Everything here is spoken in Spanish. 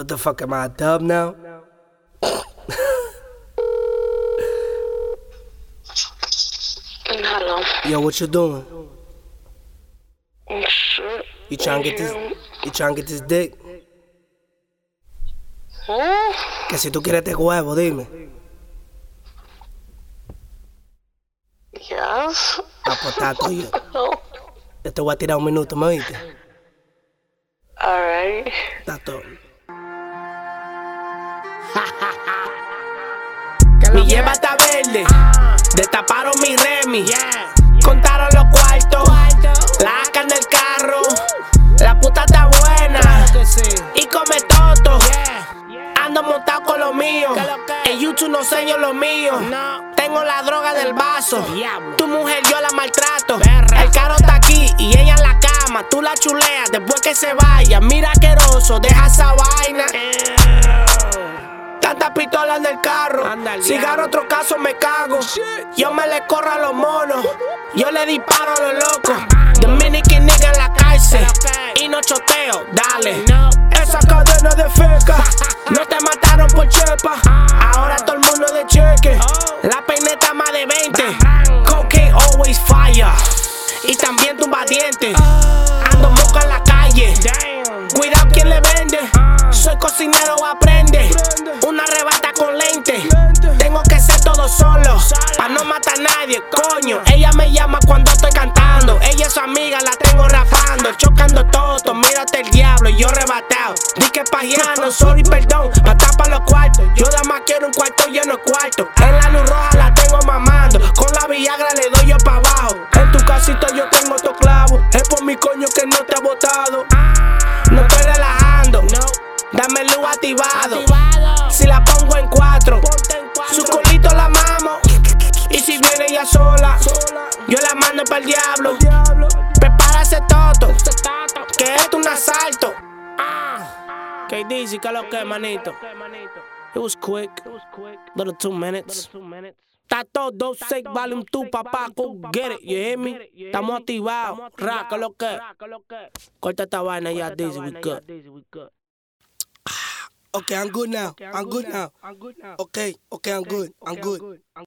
What the fuck am I a dub now? Hello. Yo, what you doing? Shit. You trying to get this? You trying to get this dick? Que si tú quieres este huevo, dime. Yes. Ah, pues está tuyo. Yo te voy a tirar un minuto, ¿me oíste? Alright. Está todo. Mi lleva está verde, destaparon mi remi, contaron los cuartos, la ACA en el carro, la puta está buena. Y come toto. Ando montado con lo mío, en YouTube no yo lo mío. Tengo la droga del vaso, tu mujer yo la maltrato. El carro está aquí y ella en la cama, tú la chuleas después que se vaya. Mira queroso, deja esa vaina. Tantas pistolas en el carro. Cigarro, otro caso me cago. Yo me le corro a los monos. Yo le disparo a los locos. Dominican nigga en la cárcel. Y no choteo, dale. Esa cadena de feca. No te mataron por chepa. Ahora todo el mundo de cheque. La peineta más de 20. Cocaine always fire. Y también tumba dientes. Ando moca en la calle. Cuidado quien le vende. Soy cocinero, aprende. Nadie, coño. Ella me llama cuando estoy cantando. Ella es su amiga, la tengo rapando. Chocando todo, mírate el diablo. Yo rebatado. Di que pagiano, sorry, perdón. Pa' tapar los cuartos. Yo nada más quiero un cuarto lleno de cuarto. En la luz roja la tengo mamando. Con la Viagra le doy yo pa' abajo. En tu casita yo tengo estos clavos. Es por mi coño que no te ha botado. No estoy relajando. Dame luz activado. Ella sola, yo la mando para el diablo. Prepárase toto, que esto es un asalto. ¿Qué dice? ¿Qué lo que, manito? It was quick, little two minutes. Todo, Sick Volume 2, papá, go get it, you hear me? Estamos activados, raca lo que. Corta esta vaina ya, Dizzy, we good. Okay, I'm good now. I'm good now. Okay, okay, I'm good. I'm good.